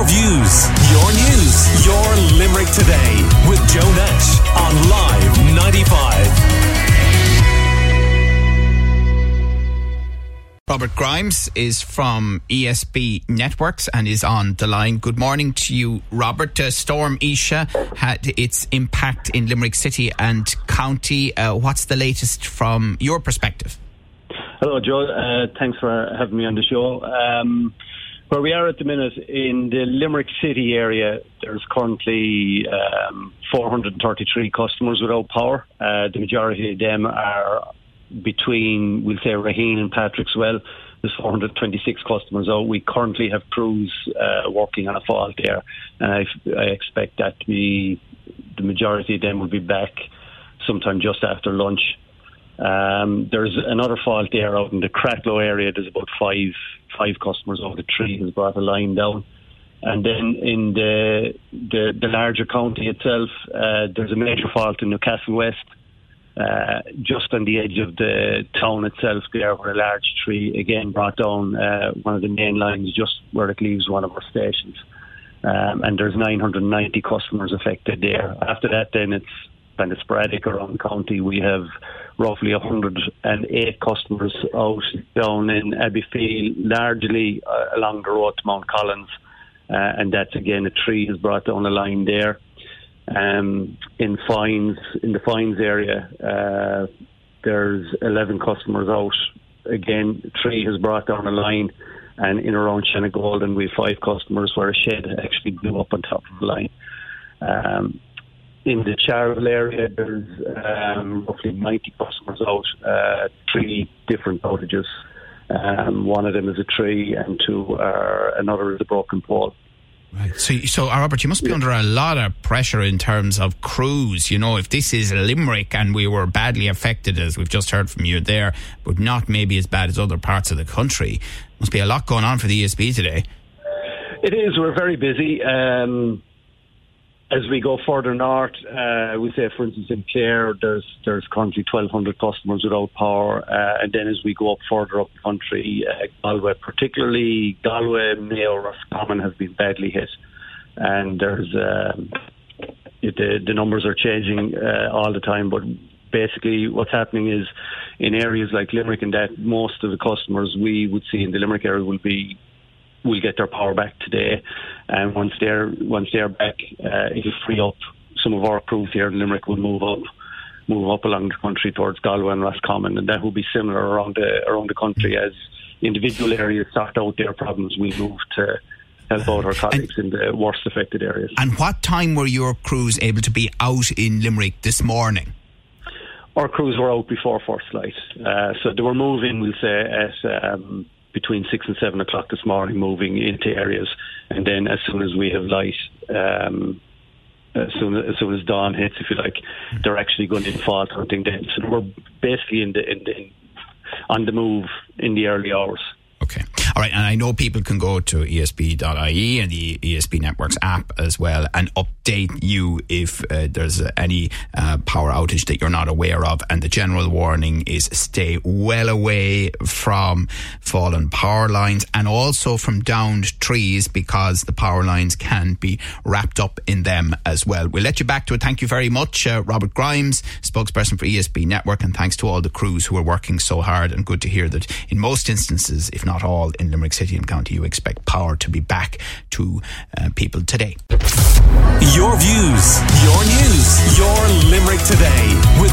Your views, your news, your Limerick today with Joe Nash on Live 95. Robert Grimes is from ESB Networks and is on the line. Good morning to you, Robert. Uh, Storm Isha had its impact in Limerick City and County. Uh, what's the latest from your perspective? Hello, Joe. Uh, thanks for having me on the show. Um, where we are at the minute in the Limerick City area, there's currently um, 433 customers without power. Uh, the majority of them are between, we'll say, Raheen and Patrickswell. There's 426 customers out. We currently have crews uh, working on a fault there, and I, I expect that to be the majority of them will be back sometime just after lunch. Um, there's another fault there out in the Cratloe area. There's about five five customers over the tree has brought a line down. And then in the the, the larger county itself, uh, there's a major fault in Newcastle West, uh, just on the edge of the town itself there, where a large tree again brought down uh, one of the main lines just where it leaves one of our stations. Um, and there's 990 customers affected there. After that, then it's kind of sporadic around the county. We have roughly 108 customers out down in Abbeyfeale, largely uh, along the road to Mount Collins. Uh, and that's again a tree has brought down a line there. Um, in Foynes, in the Foynes area, uh, there's 11 customers out. Again, tree has brought down a line, and in around Shanagolden, we have five customers where a shed actually blew up on top of the line. Um, in the Charleville area, there's um, roughly 90 customers out, uh, three different outages. Um, one of them is a tree, and two are another is a broken pole. Right. So, so uh, Robert, you must be yeah. under a lot of pressure in terms of crews. You know, if this is Limerick and we were badly affected, as we've just heard from you there, but not maybe as bad as other parts of the country, must be a lot going on for the ESB today. It is. We're very busy. Um, as we go further north, uh, we say, for instance, in Clare, there's there's currently 1,200 customers without power, uh, and then as we go up further up the country, uh, Galway, particularly Galway, Mayo, Roscommon have been badly hit, and there's um, the the numbers are changing uh, all the time, but basically what's happening is in areas like Limerick and that most of the customers we would see in the Limerick area will be will get their power back today. And once they're once they're back, uh, it'll free up some of our crews here in Limerick will move up move up along the country towards Galway and Roscommon, and that will be similar around the around the country as individual areas sort out their problems. We move to help out our colleagues and, in the worst affected areas. And what time were your crews able to be out in Limerick this morning? Our crews were out before first light, uh, so they were moving. We'll say at. Um, between six and seven o'clock this morning, moving into areas, and then as soon as we have light, um, as soon as, soon as dawn hits, if you like, they're actually going in fault hunting. Then, so we're basically in the in the on the move in the early hours. All right. And I know people can go to esb.ie and the ESB Networks app as well and update you if uh, there's any uh, power outage that you're not aware of. And the general warning is stay well away from fallen power lines and also from downed trees because the power lines can be wrapped up in them as well. We'll let you back to it. Thank you very much, uh, Robert Grimes, spokesperson for ESB Network. And thanks to all the crews who are working so hard. And good to hear that in most instances, if not all, in Limerick City and County, you expect power to be back to uh, people today. Your views, your news, your Limerick today with